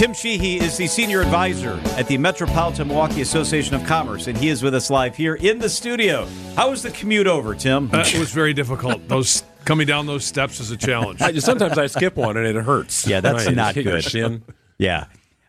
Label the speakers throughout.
Speaker 1: Tim Sheehy is the senior advisor at the Metropolitan Milwaukee Association of Commerce, and he is with us live here in the studio. How was the commute over, Tim?
Speaker 2: Uh, it was very difficult. Those coming down those steps is a challenge.
Speaker 3: I, sometimes I skip one and it hurts.
Speaker 1: Yeah, that's
Speaker 3: Right.
Speaker 1: not good.
Speaker 3: Shin.
Speaker 1: Yeah.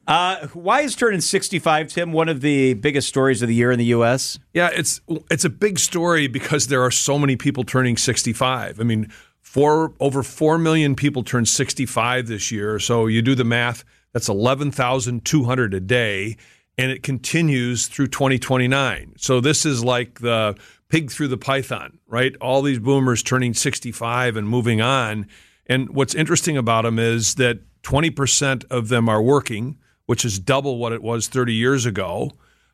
Speaker 1: Uh, why is turning 65, Tim, one of the biggest stories of the year in the U.S.?
Speaker 2: Yeah, it's it's a big story because there are so many people turning 65. I mean, four over 4 million people turned 65 this year. So you do the math, that's 11,200 a day and it continues through 2029. So this is like the pig through the python, right? All these boomers turning 65 and moving on. And what's interesting about them is that 20% of them are working, which is double what it was 30 years ago.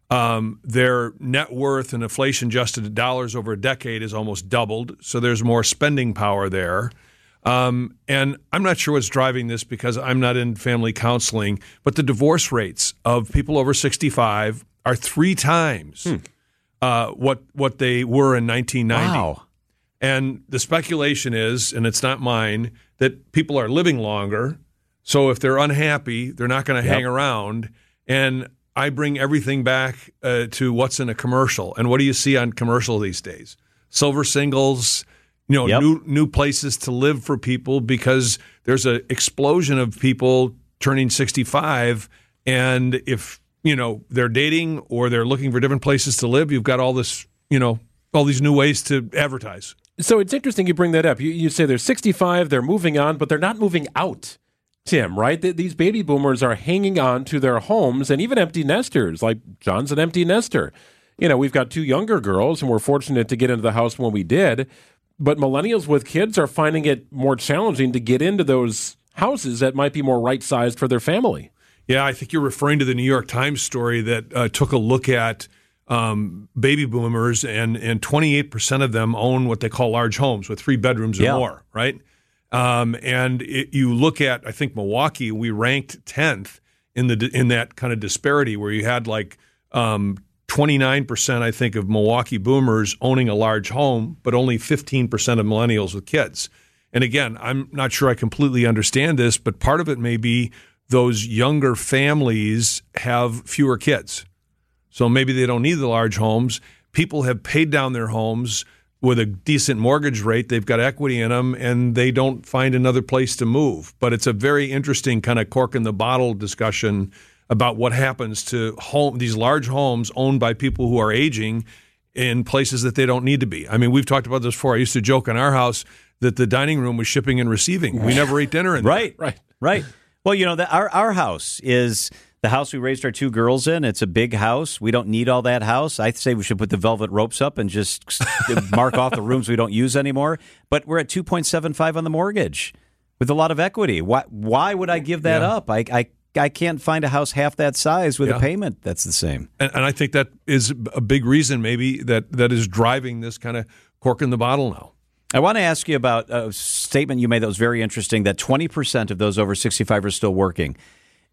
Speaker 2: Um, their net worth and inflation adjusted dollars over a decade is almost doubled. So there's more spending power there. Um, and I'm not sure what's driving this because I'm not in family counseling, but the divorce rates of people over 65 are three times uh, what what they were in 1990.
Speaker 1: Wow.
Speaker 2: And the speculation is, and it's not mine, that people are living longer. So if they're unhappy, they're not going to hang around. And I bring everything back uh, to what's in a commercial. And what do you see on commercial these days? Silver singles, you know,
Speaker 1: Yep.
Speaker 2: new new places to live for people because there's an explosion of people turning 65. And if you know they're dating or they're looking for different places to live, you've got all this, you know, all these new ways to advertise.
Speaker 3: So it's interesting you bring that up. You, you say they're 65, they're moving on, but they're not moving out, Tim, right? Th- these baby boomers are hanging on to their homes and even empty nesters, like John's an empty nester. You know, we've got two younger girls, and we're fortunate to get into the house when we did. But millennials with kids are finding it more challenging to get into those houses that might be more right sized for their family.
Speaker 2: Yeah, I think you're referring to the New York Times story that uh, took a look at um, baby boomers, and and 28 percent of them own what they call large homes with three bedrooms or
Speaker 1: Yeah.
Speaker 2: more, right? Um, and it, you look at, I think Milwaukee, we ranked 10th in the in that kind of disparity where you had like um, 29 percent, I think, of Milwaukee boomers owning a large home, but only 15 percent of millennials with kids. And again, I'm not sure I completely understand this, but part of it may be those younger families have fewer kids. So maybe they don't need the large homes. People have paid down their homes with a decent mortgage rate. They've got equity in them and they don't find another place to move. But it's a very interesting kind of cork in the bottle discussion about what happens to home these large homes owned by people who are aging in places that they don't need to be. I mean, we've talked about this before. I used to joke in our house that the dining room was shipping and receiving. We never ate dinner in there.
Speaker 1: Right.
Speaker 3: Right.
Speaker 1: Right. Well, you know, the, our, our house is the house we raised our two girls in. It's a big house. We don't need all that house. I say we should put the velvet ropes up and just mark off the rooms we don't use anymore. But we're at 2.75 on the mortgage with a lot of equity. Why, why would I give that
Speaker 2: Yeah.
Speaker 1: up? I, I, I can't find a house half that size with
Speaker 2: Yeah.
Speaker 1: a payment that's the same.
Speaker 2: And, and I think that is a big reason, maybe that that is driving this kind of cork in the bottle now.
Speaker 1: I want to ask you about a statement you made that was very interesting that 20% of those over 65 are still working.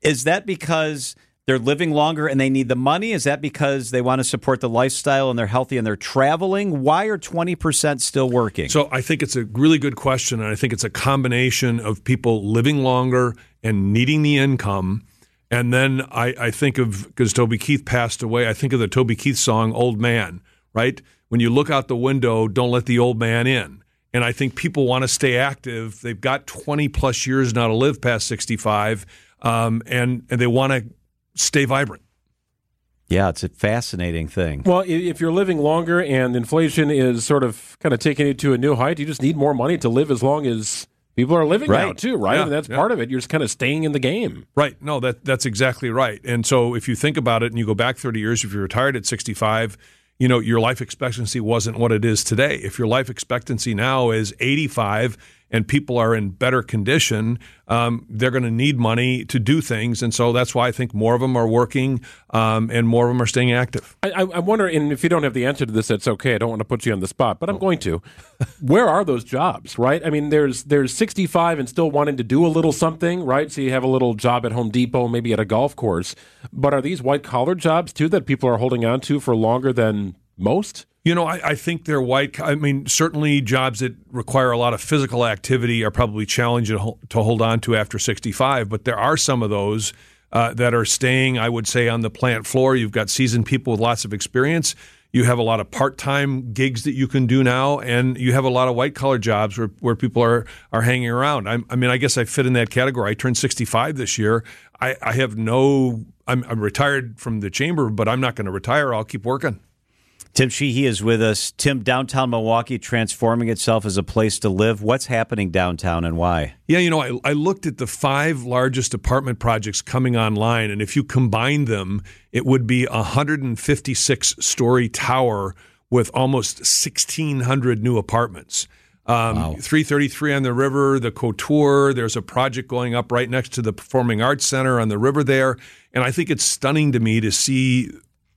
Speaker 1: Is that because they're living longer and they need the money? Is that because they want to support the lifestyle and they're healthy and they're traveling? Why are 20% still working?
Speaker 2: So I think it's a really good question, and I think it's a combination of people living longer and needing the income. And then I, I think of because Toby Keith passed away, I think of the Toby Keith song "Old Man." Right when you look out the window, don't let the old man in. And I think people want to stay active. They've got 20 plus years now to live past 65, um, and and they want to stay vibrant.
Speaker 1: yeah, it's a fascinating thing.
Speaker 3: Well, if you're living longer and inflation is sort of kind of taking it to a new height, you just need more money to live as long as people are living now,
Speaker 1: Right.
Speaker 3: too, right?
Speaker 2: Yeah,
Speaker 3: and that's
Speaker 2: yeah.
Speaker 3: part of it. You're just kind of staying in the game.
Speaker 2: Right. No, that that's exactly right. And so if you think about it and you go back 30 years, if you're retired at 65, you know, your life expectancy wasn't what it is today. If your life expectancy now is 85 and people are in better condition, um, they're going to need money to do things. And so that's why I think more of them are working um, and more of them are staying active.
Speaker 3: I, I wonder, and if you don't have the answer to this, that's okay. I don't want to put you on the spot, but I'm going to. Where are those jobs, right? I mean, there's there's 65 and still wanting to do a little something, right? So you have a little job at Home Depot, maybe at a golf course. But are these white collar jobs too that people are holding on to for longer than most?
Speaker 2: You know, I, I think they're white. I mean, certainly jobs that require a lot of physical activity are probably challenging to hold on to after 65, but there are some of those uh, that are staying, I would say, on the plant floor. You've got seasoned people with lots of experience. You have a lot of part-time gigs that you can do now, and you have a lot of white-collar jobs where, where people are are hanging around. I'm, i mean, I guess I fit in that category. I turned 65 this year. I, I have no. I'm, I'm retired from the chamber, but I'm not going to retire. I'll keep working.
Speaker 1: Tim Sheehy is with us. Tim, downtown Milwaukee transforming itself as a place to live. What's happening downtown and why?
Speaker 2: Yeah, you know, I, I, looked at the five largest apartment projects coming online, and if you combine them, it would be a 156 story tower with almost 1,600 new apartments. Um, wow. 333 on the river, the Couture. There's a project going up right next to the Performing Arts Center on the river there. And I think it's stunning to me to see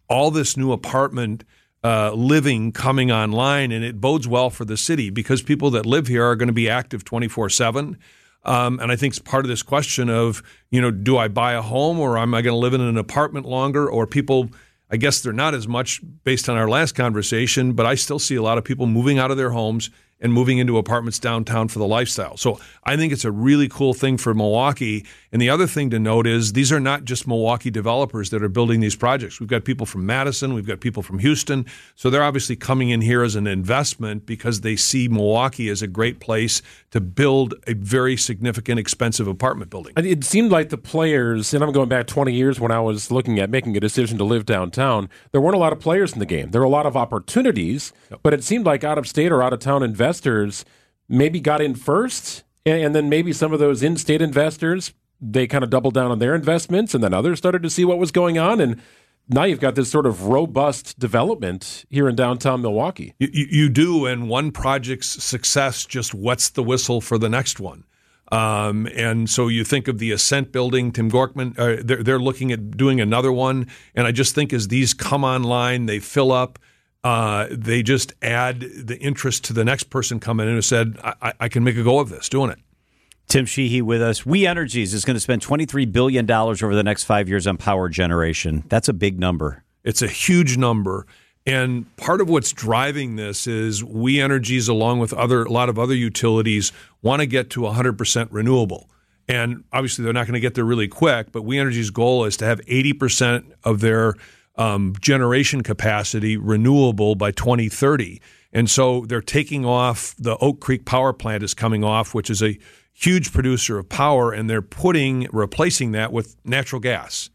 Speaker 2: all this new apartment uh, living coming online, and it bodes well for the city because people that live here are going to be active 24 7. Um, and I think it's part of this question of, you know, do I buy a home or am I going to live in an apartment longer? Or people, I guess they're not as much based on our last conversation, but I still see a lot of people moving out of their homes and moving into apartments downtown for the lifestyle. So I think it's a really cool thing for Milwaukee. And the other thing to note is these are not just Milwaukee developers that are building these projects. We've got people from Madison, we've got people from Houston. So they're obviously coming in here as an investment because they see Milwaukee as a great place to build a very significant, expensive apartment building.
Speaker 3: It seemed like the players, and I'm going back 20 years when I was looking at making a decision to live downtown, there weren't a lot of players in the game. There were a lot of opportunities, but it seemed like out of state or out of town investors maybe got in first and then maybe some of those in-state investors they kind of doubled down on their investments, and then others started to see what was going on, and now you've got this sort of robust development here in downtown Milwaukee.
Speaker 2: You, you, do, and one project's success just wets the whistle for the next one. Um, and so you think of the Ascent building, Tim Gokhman, uh, they're, they're looking at doing another one. And I just think as these come online, they fill up. Uh, they just add the interest to the next person coming in who said, I, I can make a go of this, doing it.
Speaker 1: Tim Sheehy with us. We Energies is going to spend $23 billion over the next five years on power generation. That's a big number.
Speaker 2: It's a huge number. And part of what's driving this is We Energies, along with other a lot of other utilities, want to get to 100% renewable. And obviously, they're not going to get there really quick, but We Energies' goal is to have 80% of their um, generation capacity renewable by 2030. And so they're taking off the Oak Creek Power Plant is coming off, which is a huge producer of power, and they're putting replacing that with natural gas.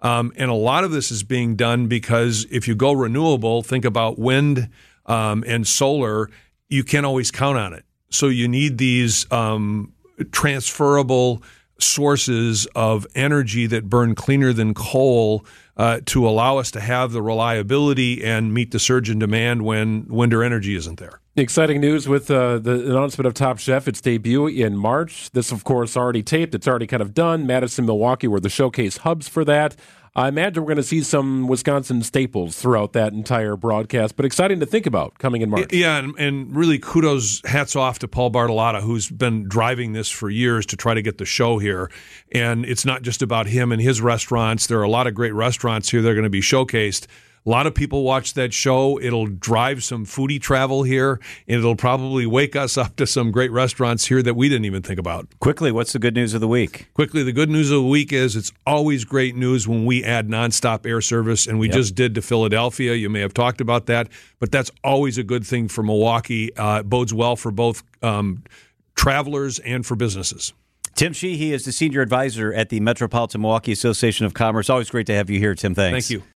Speaker 2: Um, and a lot of this is being done because if you go renewable, think about wind um, and solar, you can't always count on it. So you need these um, transferable sources of energy that burn cleaner than coal uh, to allow us to have the reliability and meet the surge in demand when winter energy isn't there.
Speaker 3: Exciting news with uh, the announcement of Top Chef. Its debut in March. This, of course, already taped. It's already kind of done. Madison, Milwaukee were the showcase hubs for that. I imagine we're going to see some Wisconsin staples throughout that entire broadcast, but exciting to think about coming in March.
Speaker 2: Yeah, and, and really kudos, hats off to Paul Bartolotta, who's been driving this for years to try to get the show here. And it's not just about him and his restaurants. There are a lot of great restaurants here that are going to be showcased. A lot of people watch that show. It'll drive some foodie travel here, and it'll probably wake us up to some great restaurants here that we didn't even think about.
Speaker 1: Quickly, what's the good news of the week?
Speaker 2: Quickly, the good news of the week is it's always great news when we add nonstop air service, and we yep. just did to Philadelphia. You may have talked about that, but that's always a good thing for Milwaukee. Uh, it bodes well for both um, travelers and for businesses.
Speaker 1: Tim Sheehy is the senior advisor at the Metropolitan Milwaukee Association of Commerce. Always great to have you here, Tim. Thanks.
Speaker 2: Thank you.